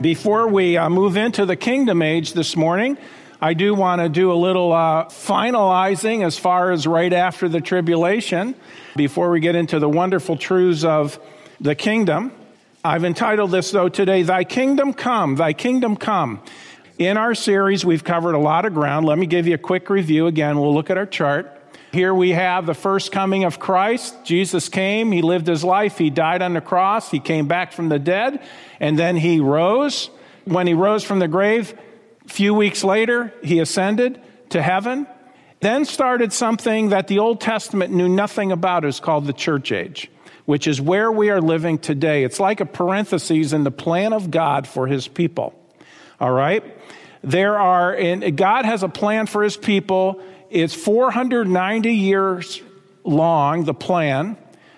Before we uh, move into the kingdom age this morning, I do want to do a little uh, finalizing as far as right after the tribulation before we get into the wonderful truths of the kingdom. I've entitled this, though, today, Thy Kingdom Come, Thy Kingdom Come. In our series, we've covered a lot of ground. Let me give you a quick review again. We'll look at our chart. Here we have the first coming of Christ. Jesus came, he lived his life, he died on the cross, he came back from the dead, and then he rose. When he rose from the grave, a few weeks later, he ascended to heaven. Then started something that the Old Testament knew nothing about. It's called the church age, which is where we are living today. It's like a parenthesis in the plan of God for his people. All right? There are, and God has a plan for his people it's 490 years long, the plan.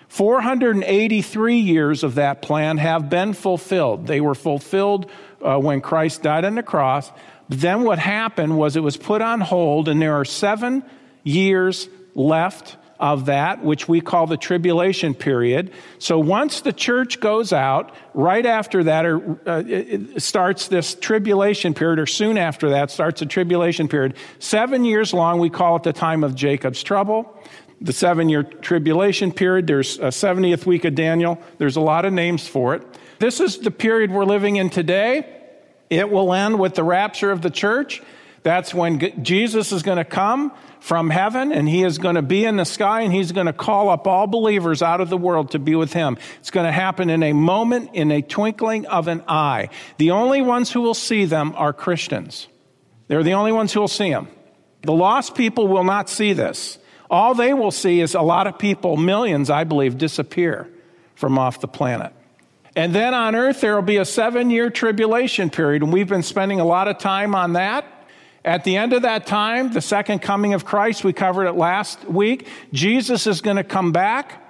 483 years of that plan have been fulfilled. They were fulfilled uh, when Christ died on the cross. Then what happened was it was put on hold, and there are seven years left of that, which we call the tribulation period. So once the church goes out, right after that, or uh, starts this tribulation period, or soon after that, starts a tribulation period. Seven years long, we call it the time of Jacob's trouble. The seven year tribulation period, there's a 70th week of Daniel. There's a lot of names for it. This is the period we're living in today. It will end with the rapture of the church. That's when Jesus is going to come from heaven and he is going to be in the sky and he's going to call up all believers out of the world to be with him. It's going to happen in a moment, in a twinkling of an eye. The only ones who will see them are Christians. They're the only ones who will see him. The lost people will not see this. All they will see is a lot of people, millions, I believe, disappear from off the planet. And then on earth, there will be a seven year tribulation period, and we've been spending a lot of time on that. At the end of that time, the second coming of Christ, we covered it last week, Jesus is going to come back.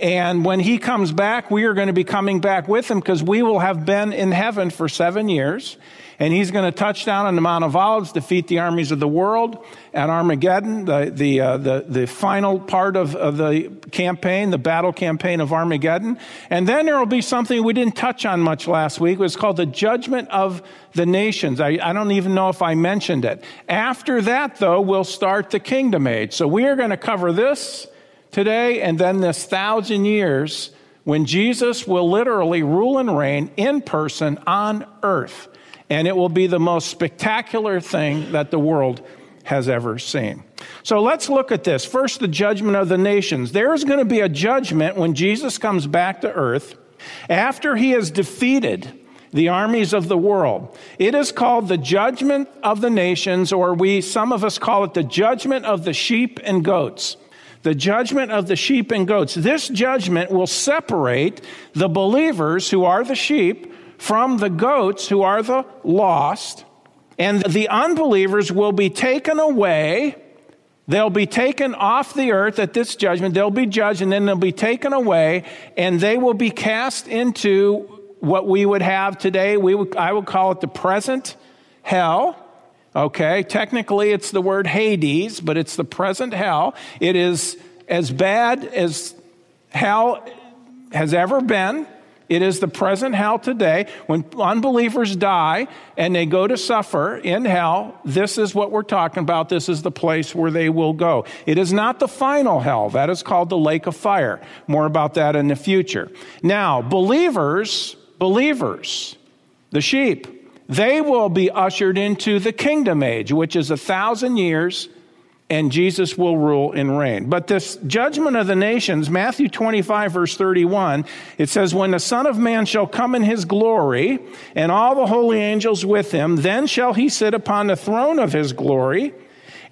And when he comes back, we are going to be coming back with him because we will have been in heaven for seven years and he's going to touch down on the Mount of Olives, defeat the armies of the world at Armageddon, the, the, uh, the, the, final part of, of the campaign, the battle campaign of Armageddon. And then there will be something we didn't touch on much last week. It was called the judgment of the nations. I, I don't even know if I mentioned it. After that, though, we'll start the kingdom age. So we are going to cover this today and then this thousand years when Jesus will literally rule and reign in person on earth and it will be the most spectacular thing that the world has ever seen. So let's look at this. First, the judgment of the nations. There's going to be a judgment when Jesus comes back to earth after he has defeated the armies of the world. It is called the judgment of the nations, or we, some of us call it the judgment of the sheep and goats. The judgment of the sheep and goats. This judgment will separate the believers who are the sheep from the goats who are the lost, and the unbelievers will be taken away. They'll be taken off the earth at this judgment. They'll be judged and then they'll be taken away and they will be cast into what we would have today. We would, I would call it the present hell. Okay, technically it's the word Hades, but it's the present hell. It is as bad as hell has ever been. It is the present hell today. When unbelievers die and they go to suffer in hell, this is what we're talking about. This is the place where they will go. It is not the final hell. That is called the lake of fire. More about that in the future. Now, believers, believers, the sheep, they will be ushered into the kingdom age, which is a thousand years and Jesus will rule and reign. But this judgment of the nations, Matthew 25, verse 31, it says, When the Son of Man shall come in his glory, and all the holy angels with him, then shall he sit upon the throne of his glory.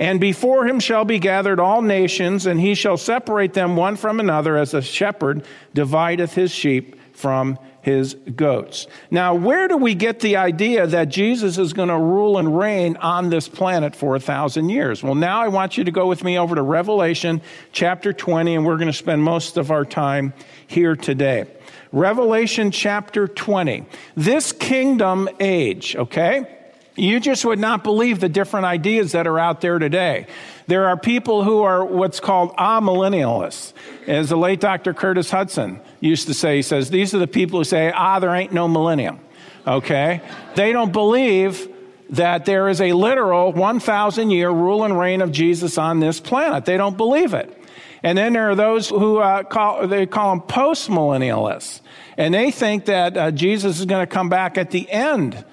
And before him shall be gathered all nations, and he shall separate them one from another, as a shepherd divideth his sheep from his goats. Now, where do we get the idea that Jesus is going to rule and reign on this planet for a thousand years? Well, now I want you to go with me over to Revelation chapter 20, and we're going to spend most of our time here today. Revelation chapter 20. This kingdom age, okay? You just would not believe the different ideas that are out there today. There are people who are what's called amillennialists. As the late Dr. Curtis Hutson used to say, he says, these are the people who say, ah, there ain't no millennium. Okay? They don't believe that there is a literal 1,000 year rule and reign of Jesus on this planet. They don't believe it. And then there are those who uh, call, they call them post-millennialists. And they think that uh, Jesus is going to come back at the end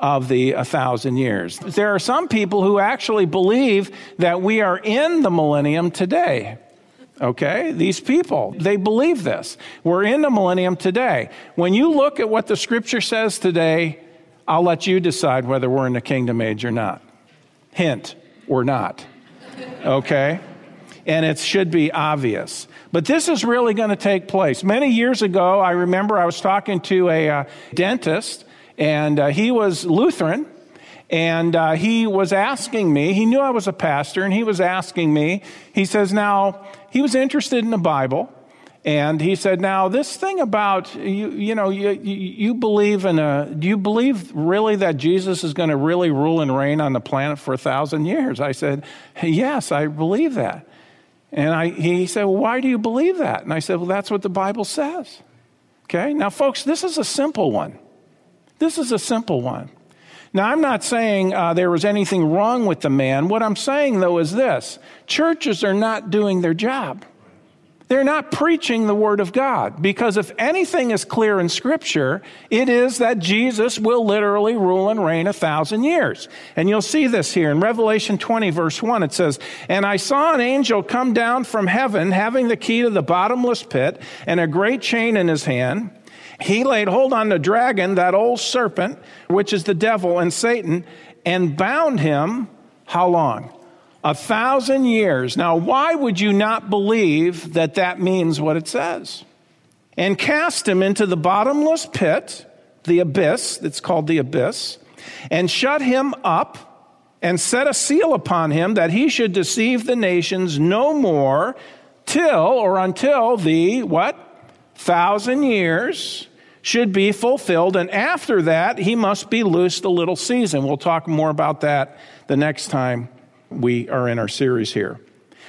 of the a thousand years. There are some people who actually believe that we are in the millennium today. Okay? These people, they believe this. We're in the millennium today. When you look at what the scripture says today, I'll let you decide whether we're in the kingdom age or not. Hint, we're not. Okay? And it should be obvious. But this is really going to take place. Many years ago, I remember I was talking to a uh, dentist, and uh, he was Lutheran. And uh, he was asking me, he knew I was a pastor, and he was asking me, he says, now, he was interested in the Bible. And he said, now, this thing about, you, you know, you, you believe in a, do you believe really that Jesus is going to really rule and reign on the planet for a thousand years? I said, yes, I believe that. And I, he said, well, why do you believe that? And I said, well, that's what the Bible says. Okay? Now, folks, this is a simple one. This is a simple one. Now, I'm not saying uh, there was anything wrong with the man. What I'm saying, though, is this churches are not doing their job. They're not preaching the Word of God. Because if anything is clear in Scripture, it is that Jesus will literally rule and reign a thousand years. And you'll see this here in Revelation 20, verse 1. It says, And I saw an angel come down from heaven, having the key to the bottomless pit and a great chain in his hand. He laid hold on the dragon, that old serpent, which is the devil and Satan, and bound him how long? A thousand years. Now, why would you not believe that that means what it says? And cast him into the bottomless pit, the abyss, it's called the abyss, and shut him up and set a seal upon him that he should deceive the nations no more till or until the what? Thousand years should be fulfilled. And after that, he must be loosed a little season. We'll talk more about that the next time we are in our series here.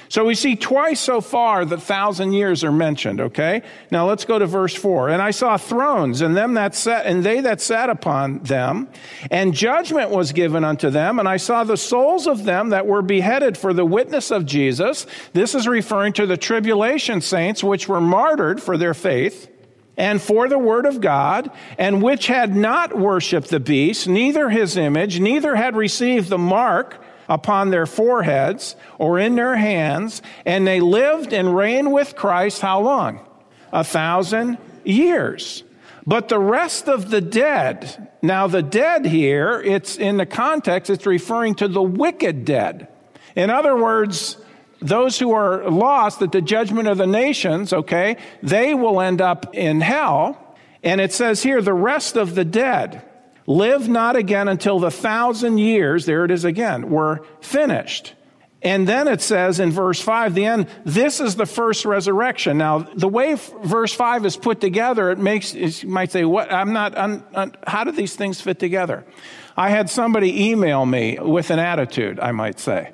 So we see twice so far the thousand years are mentioned, okay? Now let's go to verse four. And I saw thrones and them that sat, and they that sat upon them, and judgment was given unto them. And I saw the souls of them that were beheaded for the witness of Jesus. This is referring to the tribulation saints, which were martyred for their faith and for the word of God, and which had not worshiped the beast, neither his image, neither had received the mark upon their foreheads or in their hands, and they lived and reigned with Christ how long? A thousand years. But the rest of the dead, now the dead here, it's in the context, it's referring to the wicked dead. In other words, those who are lost at the judgment of the nations, okay, they will end up in hell. And it says here, the rest of the dead live not again until the thousand years, there it is again, were finished. And then it says in verse 5, the end, this is the first resurrection. Now, the way verse 5 is put together, it makes, you might say, what, I'm not, how do these things fit together? I had somebody email me with an attitude, I might say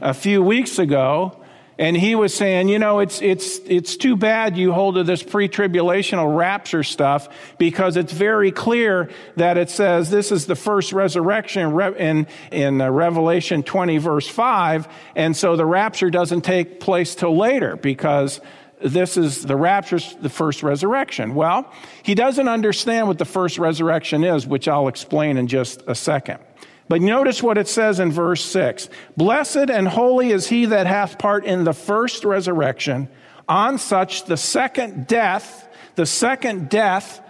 a few weeks ago, and he was saying, you know, it's, it's, it's too bad you hold to this pre-tribulational rapture stuff because it's very clear that it says this is the first resurrection in, in uh, Revelation 20 verse 5. And so the rapture doesn't take place till later because this is the rapture's the first resurrection. Well, he doesn't understand what the first resurrection is, which I'll explain in just a second. But notice what it says in verse 6 Blessed and holy is he that hath part in the first resurrection. On such, the second death, the second death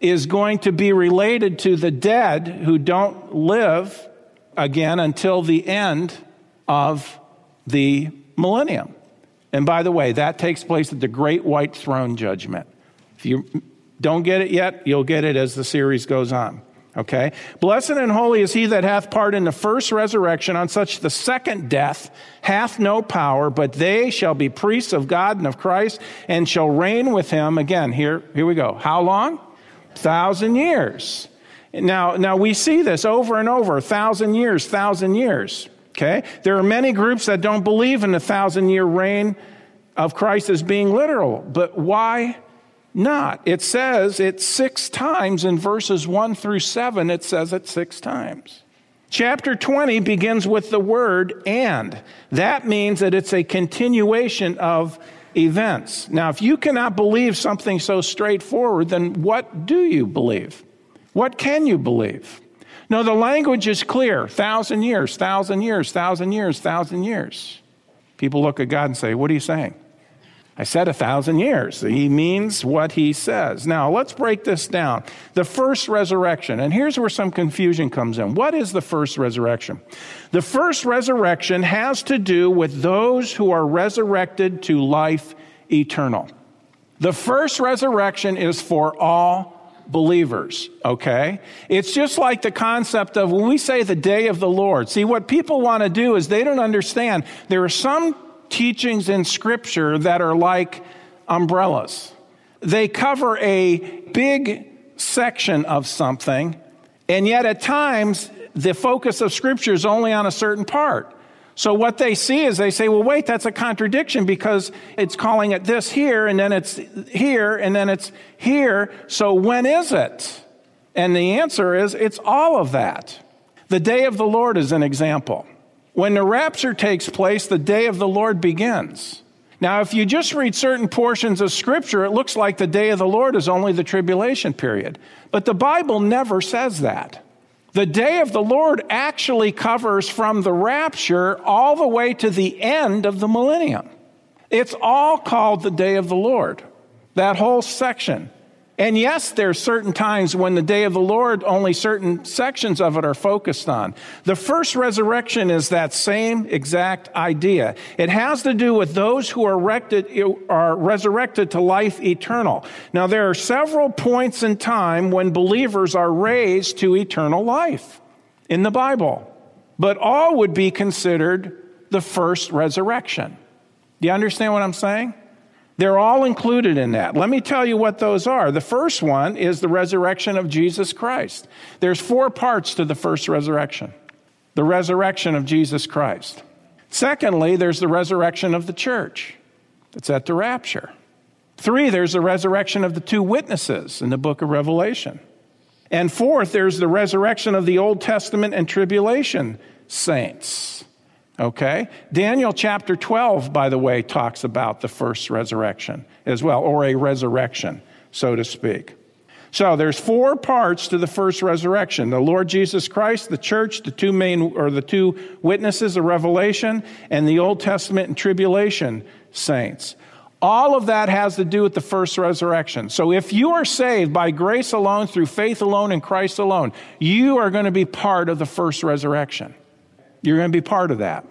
is going to be related to the dead who don't live again until the end of the millennium. And by the way, that takes place at the great white throne judgment. If you don't get it yet, you'll get it as the series goes on. Okay? Blessed and holy is he that hath part in the first resurrection. On such the second death hath no power, but they shall be priests of God and of Christ and shall reign with him. Again, here, here we go. How long? Thousand years. Now, now we see this over and over. Thousand years, thousand years. Okay? There are many groups that don't believe in the thousand year reign of Christ as being literal. But why not. It says it six times in verses 1 through 7, it says it six times. Chapter 20 begins with the word and. That means that it's a continuation of events. Now, if you cannot believe something so straightforward, then what do you believe? What can you believe? No, the language is clear thousand years, thousand years, thousand years, thousand years. People look at God and say, What are you saying? I said a thousand years. He means what he says. Now, let's break this down. The first resurrection, and here's where some confusion comes in. What is the first resurrection? The first resurrection has to do with those who are resurrected to life eternal. The first resurrection is for all believers, okay? It's just like the concept of when we say the day of the Lord. See, what people want to do is they don't understand there are some teachings in Scripture that are like umbrellas. They cover a big section of something, and yet at times the focus of Scripture is only on a certain part. So what they see is they say, well, wait, that's a contradiction because it's calling it this here, and then it's here, and then it's here. So when is it? And the answer is, it's all of that. The day of the Lord is an example. When the rapture takes place, the day of the Lord begins. Now, if you just read certain portions of Scripture, it looks like the day of the Lord is only the tribulation period. But the Bible never says that. The day of the Lord actually covers from the rapture all the way to the end of the millennium. It's all called the day of the Lord, that whole section. And yes, there are certain times when the day of the Lord, only certain sections of it are focused on. The first resurrection is that same exact idea. It has to do with those who are, erected, are resurrected to life eternal. Now, there are several points in time when believers are raised to eternal life in the Bible, but all would be considered the first resurrection. Do you understand what I'm saying? They're all included in that. Let me tell you what those are. The first one is the resurrection of Jesus Christ. There's four parts to the first resurrection. The resurrection of Jesus Christ. Secondly, there's the resurrection of the church. That's at the rapture. Three, there's the resurrection of the two witnesses in the book of Revelation. And fourth, there's the resurrection of the Old Testament and tribulation saints. Okay? Daniel chapter 12, by the way, talks about the first resurrection as well, or a resurrection, so to speak. So there's four parts to the first resurrection. The Lord Jesus Christ, the church, the two main or the two witnesses of Revelation, and the Old Testament and tribulation saints. All of that has to do with the first resurrection. So if you are saved by grace alone, through faith alone, in Christ alone, you are going to be part of the first resurrection. You're going to be part of that.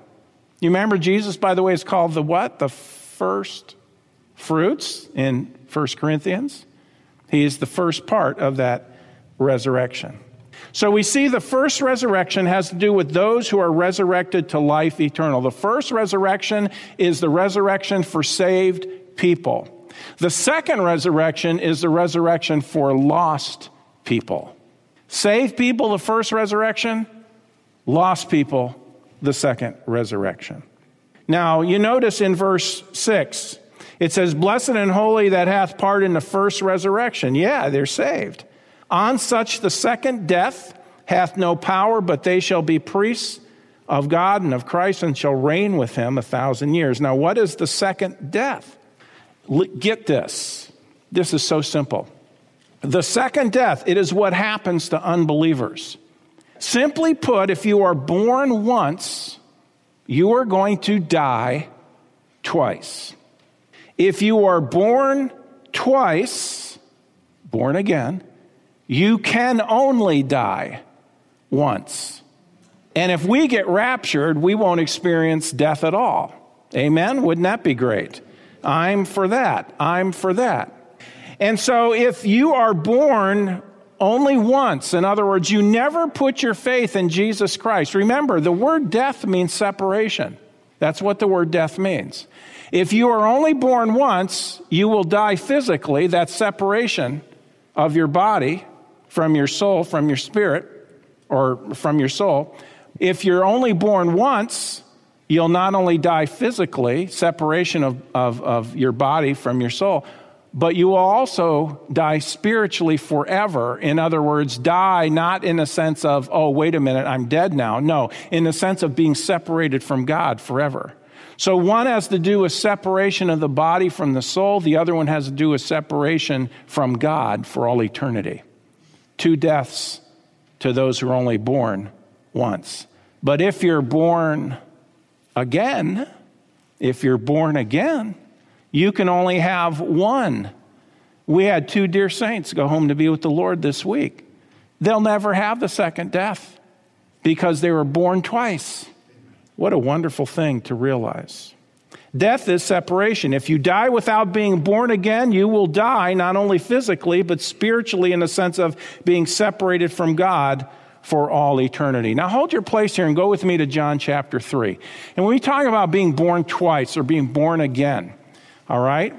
You remember Jesus, by the way, is called the what? The first fruits in 1 Corinthians. He is the first part of that resurrection. So we see the first resurrection has to do with those who are resurrected to life eternal. The first resurrection is the resurrection for saved people. The second resurrection is the resurrection for lost people. Saved people, the first resurrection, lost people, the second resurrection. Now, you notice in verse 6, it says, Blessed and holy that hath part in the first resurrection. Yeah, they're saved. On such the second death hath no power, but they shall be priests of God and of Christ and shall reign with him a thousand years. Now, what is the second death? Get this. This is so simple. The second death, it is what happens to unbelievers. Simply put, if you are born once, you are going to die twice. If you are born twice, born again, you can only die once. And if we get raptured, we won't experience death at all. Amen? Wouldn't that be great? I'm for that. I'm for that. And so if you are born only once. In other words, you never put your faith in Jesus Christ. Remember, the word death means separation. That's what the word death means. If you are only born once, you will die physically. That's separation of your body from your soul, from your spirit, or from your soul. If you're only born once, you'll not only die physically, separation of, of, of your body from your soul, but you will also die spiritually forever. In other words, die not in the sense of, oh, wait a minute, I'm dead now. No, in the sense of being separated from God forever. So one has to do with separation of the body from the soul, the other one has to do with separation from God for all eternity. Two deaths to those who are only born once. But if you're born again, if you're born again, you can only have one. We had two dear saints go home to be with the Lord this week. They'll never have the second death because they were born twice. What a wonderful thing to realize. Death is separation. If you die without being born again, you will die not only physically, but spiritually in the sense of being separated from God for all eternity. Now hold your place here and go with me to John chapter 3. And when we talk about being born twice or being born again, all right?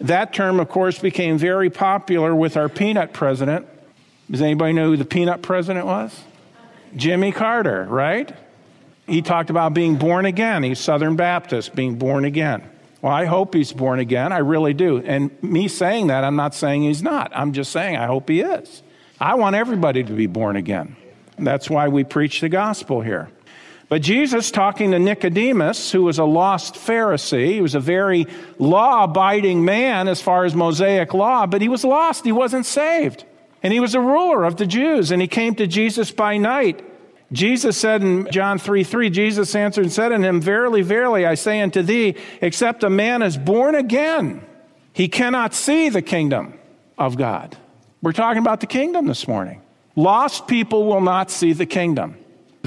That term, of course, became very popular with our peanut president. Does anybody know who the peanut president was? Jimmy Carter, right? He talked about being born again. He's Southern Baptist, being born again. Well, I hope he's born again. I really do. And me saying that, I'm not saying he's not. I'm just saying I hope he is. I want everybody to be born again. That's why we preach the gospel here. But Jesus, talking to Nicodemus, who was a lost Pharisee, he was a very law abiding man as far as Mosaic law, but he was lost. He wasn't saved. And he was a ruler of the Jews, and he came to Jesus by night. Jesus said in John 3 3, Jesus answered and said unto him, Verily, verily, I say unto thee, except a man is born again, he cannot see the kingdom of God. We're talking about the kingdom this morning. Lost people will not see the kingdom.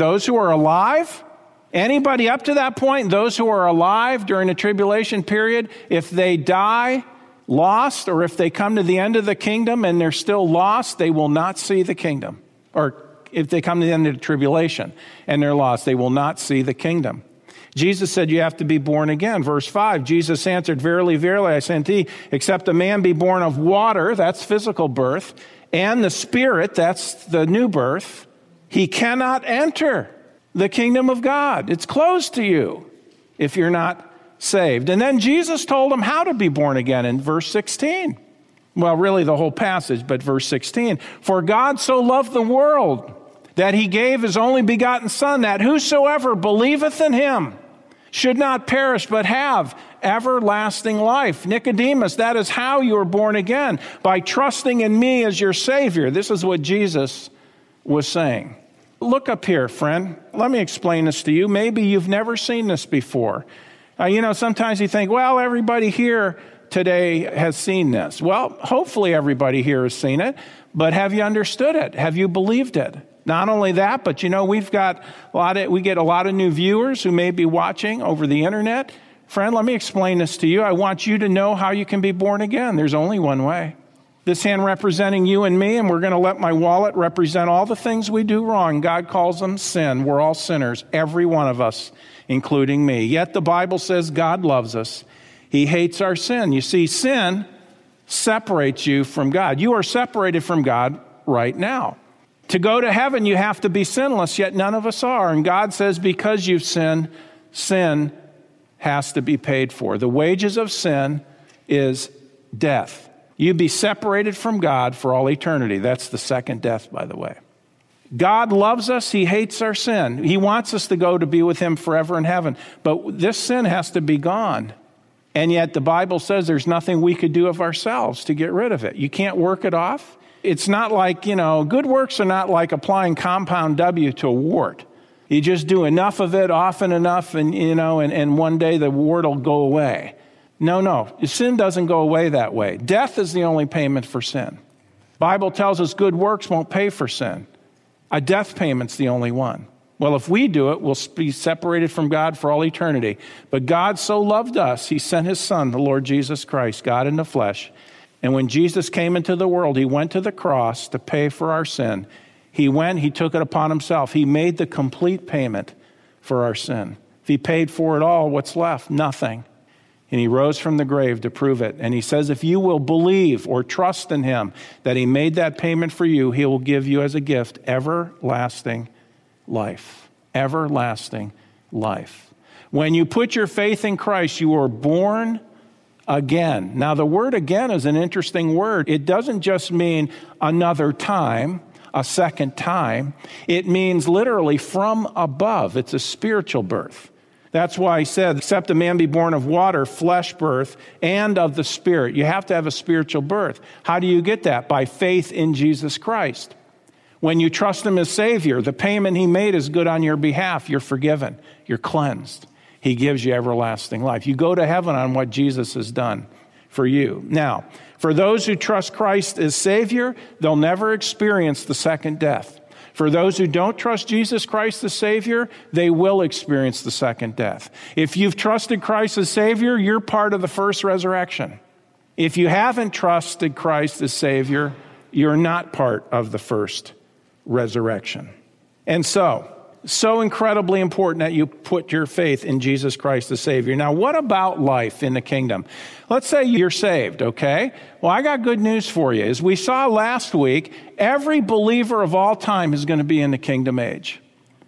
Those who are alive, anybody up to that point, those who are alive during the tribulation period, if they die lost or if they come to the end of the kingdom and they're still lost, they will not see the kingdom. Or if they come to the end of the tribulation and they're lost, they will not see the kingdom. Jesus said, You have to be born again. Verse 5 Jesus answered, Verily, verily, I say unto thee, except a man be born of water, that's physical birth, and the Spirit, that's the new birth, he cannot enter the kingdom of God. It's closed to you if you're not saved. And then Jesus told him how to be born again in verse 16. Well, really the whole passage, but verse 16. For God so loved the world that he gave his only begotten Son, that whosoever believeth in him should not perish, but have everlasting life. Nicodemus, that is how you are born again, by trusting in me as your Savior. This is what Jesus was saying. Look up here, friend. Let me explain this to you. Maybe you've never seen this before. Uh, you know, sometimes you think, well, everybody here today has seen this. Well, hopefully everybody here has seen it, but have you understood it? Have you believed it? Not only that, but you know, we've got a lot of, we get a lot of new viewers who may be watching over the internet. Friend, let me explain this to you. I want you to know how you can be born again. There's only one way. This hand representing you and me, and we're going to let my wallet represent all the things we do wrong. God calls them sin. We're all sinners, every one of us, including me. Yet the Bible says God loves us. He hates our sin. You see, sin separates you from God. You are separated from God right now. To go to heaven, you have to be sinless, yet none of us are. And God says, because you've sinned, sin has to be paid for. The wages of sin is death. You'd be separated from God for all eternity. That's the second death, by the way. God loves us. He hates our sin. He wants us to go to be with Him forever in heaven. But this sin has to be gone. And yet the Bible says there's nothing we could do of ourselves to get rid of it. You can't work it off. It's not like, you know, good works are not like applying compound W to a wart. You just do enough of it often enough, and, you know, and, and one day the wart will go away. No, no. Sin doesn't go away that way. Death is the only payment for sin. Bible tells us good works won't pay for sin. A death payment's the only one. Well, if we do it, we'll be separated from God for all eternity. But God so loved us, He sent His Son, the Lord Jesus Christ, God in the flesh. And when Jesus came into the world, He went to the cross to pay for our sin. He went, He took it upon Himself. He made the complete payment for our sin. If He paid for it all, what's left? Nothing. And he rose from the grave to prove it. And he says, if you will believe or trust in him that he made that payment for you, he will give you as a gift everlasting life. Everlasting life. When you put your faith in Christ, you are born again. Now, the word again is an interesting word. It doesn't just mean another time, a second time. It means literally from above. It's a spiritual birth. That's why he said, except a man be born of water, flesh birth, and of the Spirit. You have to have a spiritual birth. How do you get that? By faith in Jesus Christ. When you trust him as Savior, the payment he made is good on your behalf. You're forgiven, you're cleansed. He gives you everlasting life. You go to heaven on what Jesus has done for you. Now, for those who trust Christ as Savior, they'll never experience the second death. For those who don't trust Jesus Christ the Savior, they will experience the second death. If you've trusted Christ as Savior, you're part of the first resurrection. If you haven't trusted Christ as Savior, you're not part of the first resurrection. And so, so incredibly important that you put your faith in Jesus Christ the Savior. Now, what about life in the kingdom? Let's say you're saved, okay? Well, I got good news for you. As we saw last week, every believer of all time is going to be in the kingdom age.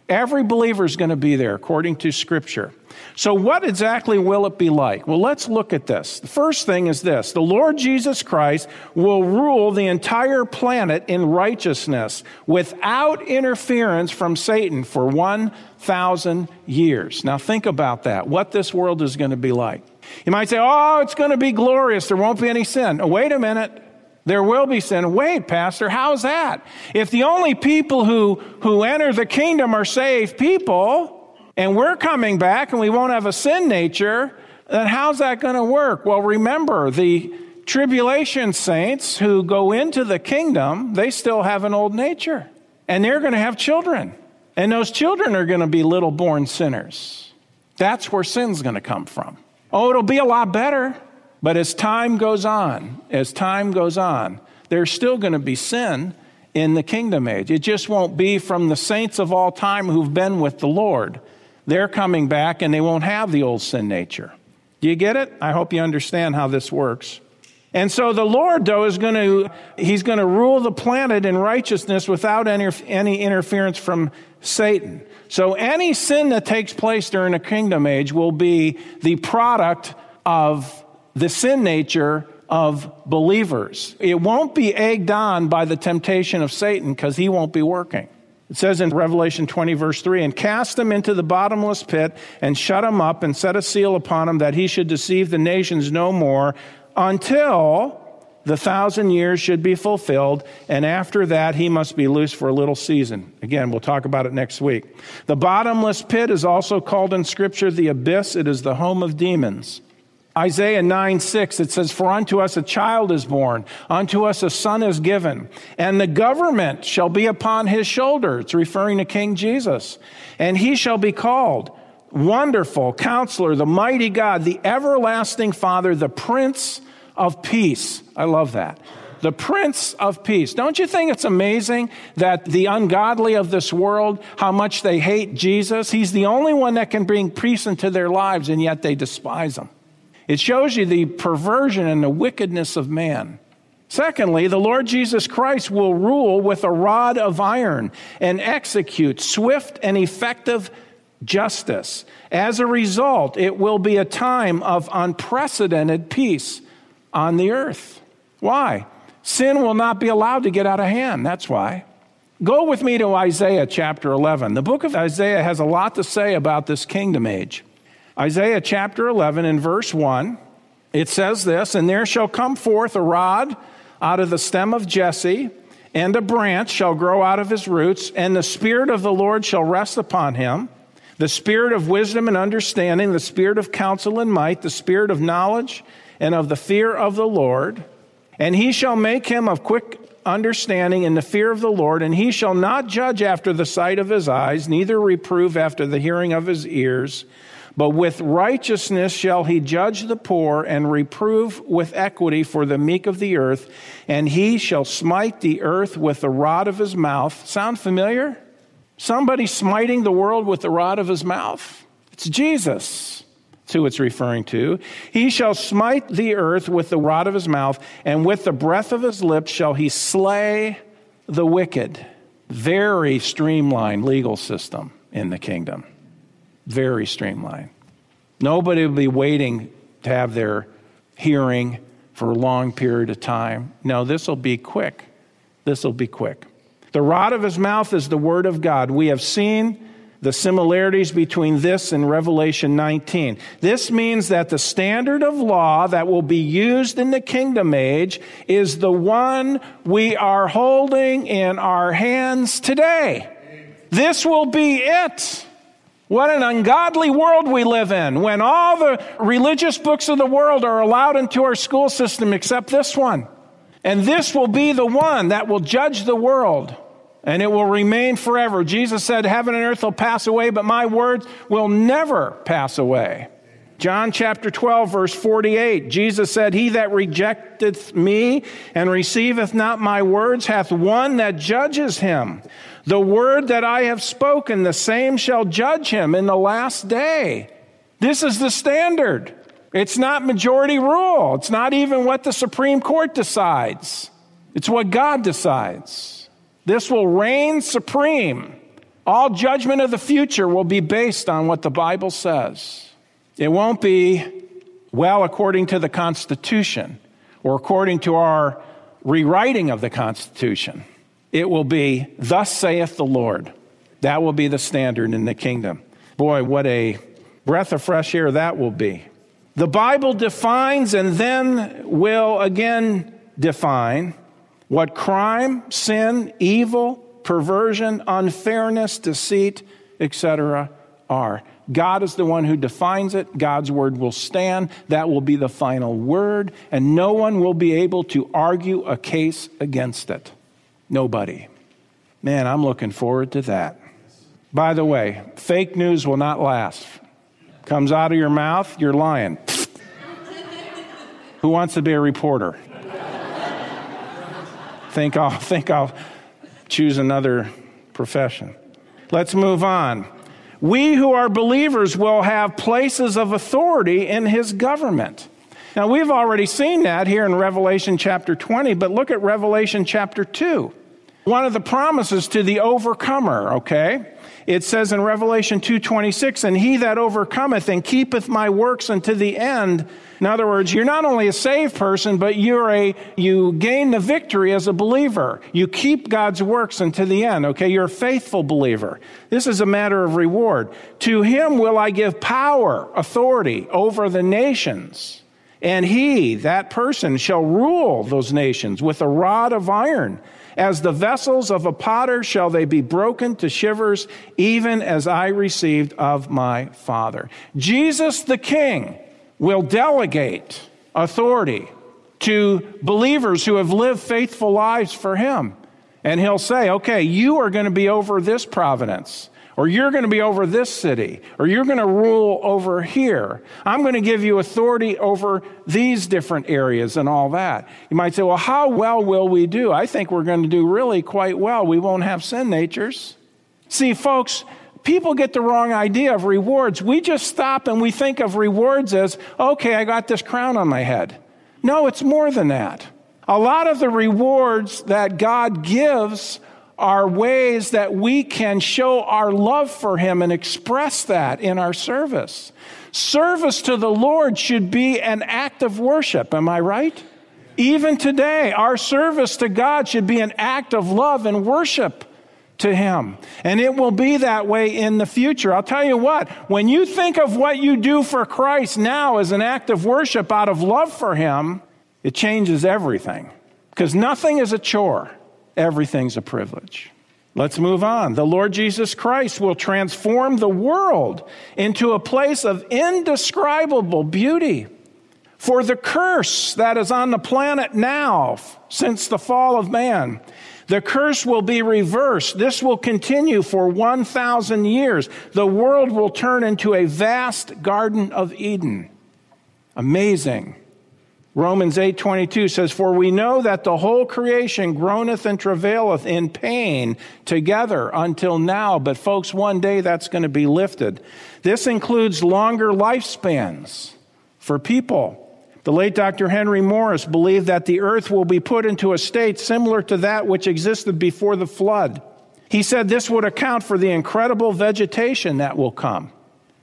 Every believer is going to be there according to Scripture. So, what exactly will it be like? Well, let's look at this. The first thing is this the Lord Jesus Christ will rule the entire planet in righteousness without interference from Satan for 1,000 years. Now, think about that, what this world is going to be like. You might say, oh, it's going to be glorious. There won't be any sin. Oh, wait a minute. There will be sin. Wait, Pastor, how's that? If the only people who, who enter the kingdom are saved people, and we're coming back and we won't have a sin nature, then how's that going to work? Well, remember, the tribulation saints who go into the kingdom, they still have an old nature. And they're going to have children. And those children are going to be little born sinners. That's where sin's going to come from. Oh, it'll be a lot better. But as time goes on, as time goes on, there's still going to be sin in the kingdom age. It just won't be from the saints of all time who've been with the Lord. They're coming back and they won't have the old sin nature. Do you get it? I hope you understand how this works. And so the Lord, though, is going to, he's going to rule the planet in righteousness without any, any interference from Satan. So any sin that takes place during the kingdom age will be the product of the sin nature of believers. It won't be egged on by the temptation of Satan because he won't be working. It says in Revelation 20, verse 3 and cast him into the bottomless pit and shut him up and set a seal upon him that he should deceive the nations no more until the thousand years should be fulfilled, and after that he must be loose for a little season. Again, we'll talk about it next week. The bottomless pit is also called in Scripture the abyss, it is the home of demons. Isaiah 9, 6, it says, For unto us a child is born, unto us a son is given, and the government shall be upon his shoulder. It's referring to King Jesus. And he shall be called Wonderful Counselor, the Mighty God, the Everlasting Father, the Prince of Peace. I love that. The Prince of Peace. Don't you think it's amazing that the ungodly of this world, how much they hate Jesus? He's the only one that can bring peace into their lives, and yet they despise him. It shows you the perversion and the wickedness of man. Secondly, the Lord Jesus Christ will rule with a rod of iron and execute swift and effective justice. As a result, it will be a time of unprecedented peace on the earth. Why? Sin will not be allowed to get out of hand. That's why. Go with me to Isaiah chapter 11. The book of Isaiah has a lot to say about this kingdom age. Isaiah chapter 11 and verse 1, it says this And there shall come forth a rod out of the stem of Jesse, and a branch shall grow out of his roots, and the Spirit of the Lord shall rest upon him the Spirit of wisdom and understanding, the Spirit of counsel and might, the Spirit of knowledge and of the fear of the Lord. And he shall make him of quick understanding in the fear of the Lord, and he shall not judge after the sight of his eyes, neither reprove after the hearing of his ears. But with righteousness shall he judge the poor and reprove with equity for the meek of the earth, and he shall smite the earth with the rod of his mouth. Sound familiar? Somebody smiting the world with the rod of his mouth? It's Jesus. That's who it's referring to. He shall smite the earth with the rod of his mouth, and with the breath of his lips shall he slay the wicked. Very streamlined legal system in the kingdom. Very streamlined. Nobody will be waiting to have their hearing for a long period of time. No, this will be quick. This will be quick. The rod of his mouth is the word of God. We have seen the similarities between this and Revelation 19. This means that the standard of law that will be used in the kingdom age is the one we are holding in our hands today. This will be it. What an ungodly world we live in when all the religious books of the world are allowed into our school system except this one. And this will be the one that will judge the world and it will remain forever. Jesus said, Heaven and earth will pass away, but my words will never pass away. John chapter 12, verse 48, Jesus said, He that rejecteth me and receiveth not my words hath one that judges him. The word that I have spoken, the same shall judge him in the last day. This is the standard. It's not majority rule. It's not even what the Supreme Court decides. It's what God decides. This will reign supreme. All judgment of the future will be based on what the Bible says. It won't be, well, according to the Constitution or according to our rewriting of the Constitution. It will be, Thus saith the Lord. That will be the standard in the kingdom. Boy, what a breath of fresh air that will be. The Bible defines and then will again define what crime, sin, evil, perversion, unfairness, deceit, etc. are. God is the one who defines it. God's word will stand. That will be the final word, and no one will be able to argue a case against it. Nobody. Man, I'm looking forward to that. By the way, fake news will not last. Comes out of your mouth, you're lying. Who wants to be a reporter? think I'll think I'll choose another profession. Let's move on. We who are believers will have places of authority in his government. Now, we've already seen that here in Revelation chapter 20, but look at Revelation chapter 2. One of the promises to the overcomer, okay? It says in Revelation 2:26, "And he that overcometh and keepeth my works unto the end." In other words, you're not only a saved person, but you're a you gain the victory as a believer. You keep God's works unto the end, okay? You're a faithful believer. This is a matter of reward. To him will I give power, authority over the nations. And he, that person, shall rule those nations with a rod of iron. As the vessels of a potter shall they be broken to shivers, even as I received of my Father. Jesus the King will delegate authority to believers who have lived faithful lives for him. And he'll say, okay, you are going to be over this providence or you're going to be over this city, or you're going to rule over here. I'm going to give you authority over these different areas and all that. You might say, well, how well will we do? I think we're going to do really quite well. We won't have sin natures. See, folks, people get the wrong idea of rewards. We just stop and we think of rewards as, okay, I got this crown on my head. No, it's more than that. A lot of the rewards that God gives are ways that we can show our love for Him and express that in our service. Service to the Lord should be an act of worship, am I right? Even today, our service to God should be an act of love and worship to Him. And it will be that way in the future. I'll tell you what, when you think of what you do for Christ now as an act of worship out of love for Him, it changes everything. Because nothing is a chore everything's a privilege. Let's move on. The Lord Jesus Christ will transform the world into a place of indescribable beauty. For the curse that is on the planet now, since the fall of man, the curse will be reversed. This will continue for 1,000 years. The world will turn into a vast Garden of Eden. Amazing. Romans 8:22 says for we know that the whole creation groaneth and travaileth in pain together until now but folks one day that's going to be lifted. This includes longer lifespans for people. The late Dr. Henry Morris believed that the earth will be put into a state similar to that which existed before the flood. He said this would account for the incredible vegetation that will come.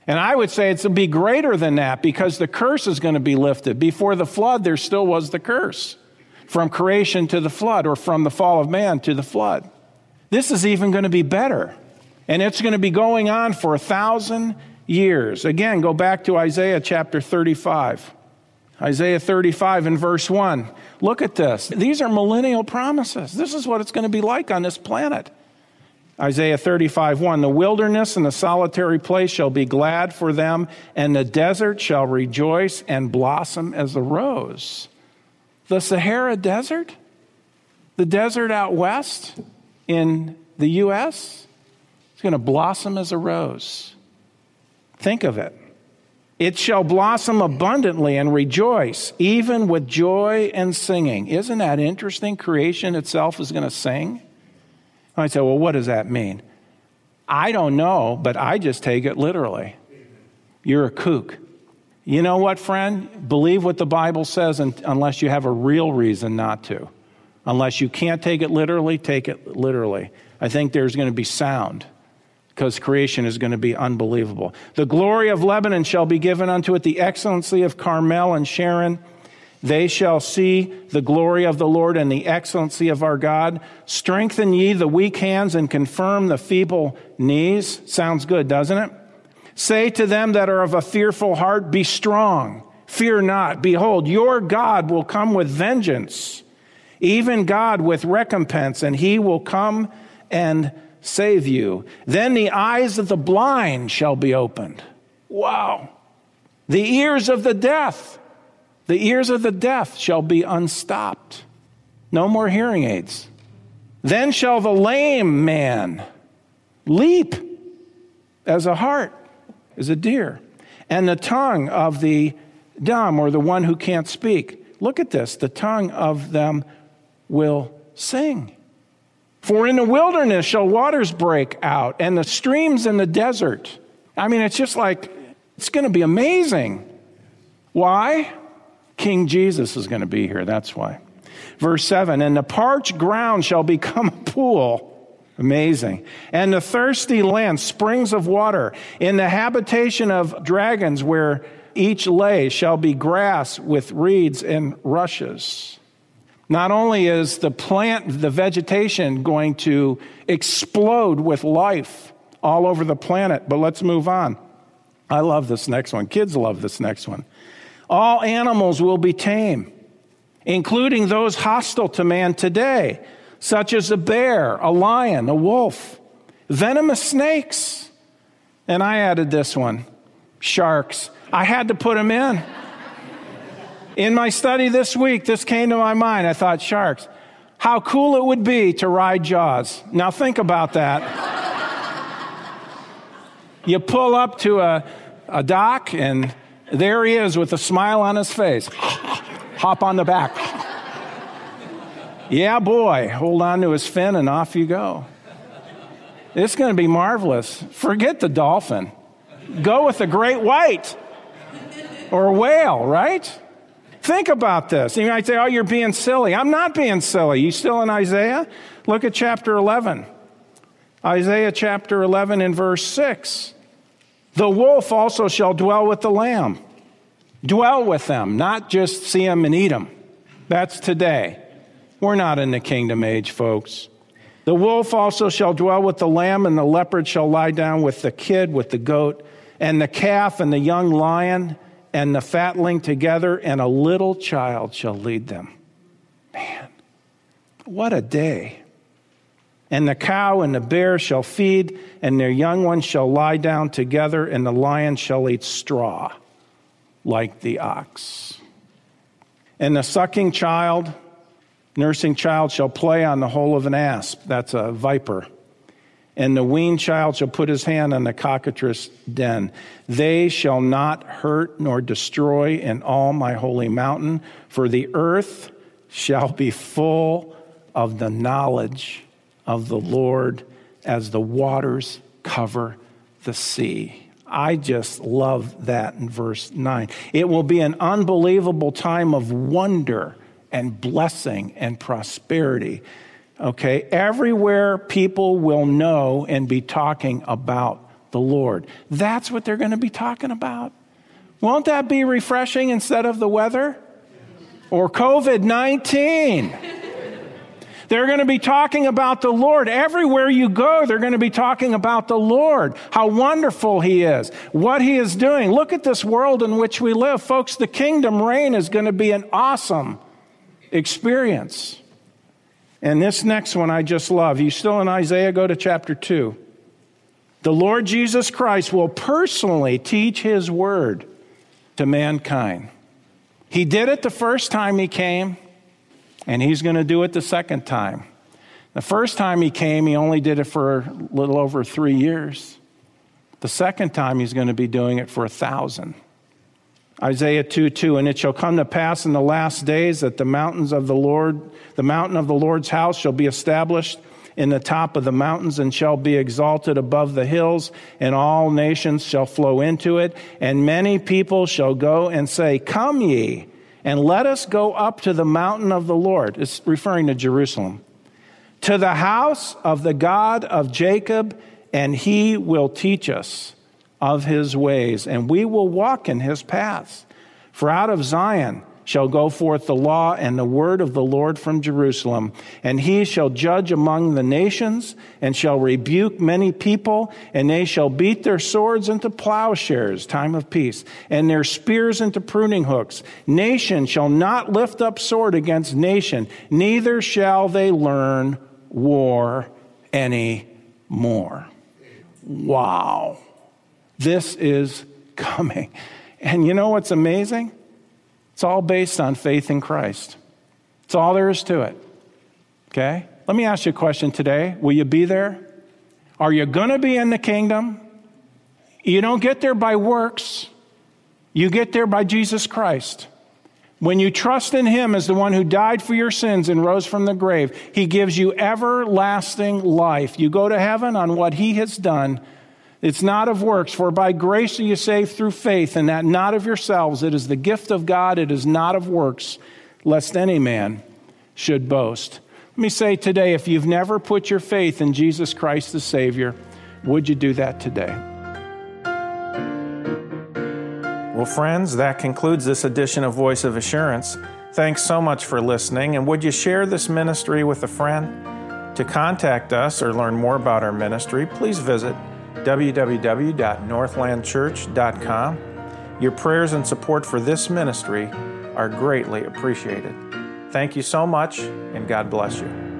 And I would say it's to be greater than that because the curse is going to be lifted. Before the flood, there still was the curse from creation to the flood or from the fall of man to the flood. This is even going to be better. And it's going to be going on for a thousand years. Again, go back to Isaiah chapter 35. Isaiah 35 and verse 1. Look at this. These are millennial promises. This is what it's going to be like on this planet. Isaiah 35, 1 The wilderness and the solitary place shall be glad for them, and the desert shall rejoice and blossom as a rose. The Sahara Desert, the desert out west in the U.S., is going to blossom as a rose. Think of it. It shall blossom abundantly and rejoice, even with joy and singing. Isn't that interesting? Creation itself is going to sing. I say, well, what does that mean? I don't know, but I just take it literally. You're a kook. You know what, friend? Believe what the Bible says unless you have a real reason not to. Unless you can't take it literally, take it literally. I think there's going to be sound because creation is going to be unbelievable. The glory of Lebanon shall be given unto it, the excellency of Carmel and Sharon. They shall see the glory of the Lord and the excellency of our God. Strengthen ye the weak hands and confirm the feeble knees. Sounds good, doesn't it? Say to them that are of a fearful heart, Be strong, fear not. Behold, your God will come with vengeance, even God with recompense, and he will come and save you. Then the eyes of the blind shall be opened. Wow. The ears of the deaf the ears of the deaf shall be unstopped. No more hearing aids. Then shall the lame man leap as a hart, as a deer, and the tongue of the dumb or the one who can't speak. Look at this the tongue of them will sing. For in the wilderness shall waters break out, and the streams in the desert. I mean, it's just like, it's going to be amazing. Why? King Jesus is going to be here. That's why. Verse 7 And the parched ground shall become a pool. Amazing. And the thirsty land, springs of water. In the habitation of dragons, where each lay, shall be grass with reeds and rushes. Not only is the plant, the vegetation going to explode with life all over the planet, but let's move on. I love this next one. Kids love this next one. All animals will be tame, including those hostile to man today, such as a bear, a lion, a wolf, venomous snakes. And I added this one sharks. I had to put them in. In my study this week, this came to my mind. I thought, sharks. How cool it would be to ride Jaws. Now, think about that. you pull up to a, a dock, and there he is with a smile on his face. Hop on the back. yeah, boy, hold on to his fin and off you go. It's going to be marvelous. Forget the dolphin. Go with the great white or whale, right? Think about this. You might say, oh, you're being silly. I'm not being silly. You still in Isaiah? Look at chapter 11. Isaiah chapter 11 and verse 6. The wolf also shall dwell with the lamb. Dwell with them, not just see them and eat them. That's today. We're not in the kingdom age, folks. The wolf also shall dwell with the lamb, and the leopard shall lie down with the kid, with the goat, and the calf, and the young lion, and the fatling together, and a little child shall lead them. Man, what a day. And the cow and the bear shall feed, and their young ones shall lie down together, and the lion shall eat straw like the ox. And the sucking child, nursing child, shall play on the hole of an asp. That's a viper. And the weaned child shall put his hand on the cockatrice den. They shall not hurt nor destroy in all my holy mountain, for the earth shall be full of the knowledge of the Lord as the waters cover the sea. I just love that in verse 9. It will be an unbelievable time of wonder and blessing and prosperity. Okay, everywhere people will know and be talking about the Lord. That's what they're going to be talking about. Won't that be refreshing instead of the weather? Or COVID 19? They're going to be talking about the Lord. Everywhere you go, they're going to be talking about the Lord, how wonderful He is, what He is doing. Look at this world in which we live. Folks, the kingdom reign is going to be an awesome experience. And this next one I just love. You still in Isaiah? Go to chapter 2. The Lord Jesus Christ will personally teach His word to mankind. He did it the first time He came and he's going to do it the second time. The first time he came, he only did it for a little over three years. The second time, he's going to be doing it for a thousand. Isaiah 2 2, and it shall come to pass in the last days that the mountains of the Lord, the mountain of the Lord's house shall be established in the top of the mountains and shall be exalted above the hills, and all nations shall flow into it. And many people shall go and say, Come ye and let us go up to the mountain of the Lord. It's referring to Jerusalem. To the house of the God of Jacob, and he will teach us of his ways, and we will walk in his paths. For out of Zion shall go forth the law and the word of the Lord from Jerusalem. And he shall judge among the nations and shall rebuke many people, and they shall beat their swords into plowshares, time of peace, and their spears into pruning hooks. Nation shall not lift up sword against nation, neither shall they learn war any more. Wow. This is coming. And you know what's amazing? It's all based on faith in Christ. It's all there is to it. Okay? Let me ask you a question today. Will you be there? Are you going to be in the kingdom? You don't get there by works, you get there by Jesus Christ. When you trust in Him as the one who died for your sins and rose from the grave, He gives you everlasting life. You go to heaven on what He has done it's not of works, for by grace are you saved through faith, and that not of yourselves. It is the gift of God, it is not of works, lest any man should boast. Let me say today if you've never put your faith in Jesus Christ the Savior, would you do that today? Well, friends, that concludes this edition of Voice of Assurance. Thanks so much for listening, and would you share this ministry with a friend? To contact us or learn more about our ministry, please visit www.northlandchurch.com. Your prayers and support for this ministry are greatly appreciated. Thank you so much, and God bless you.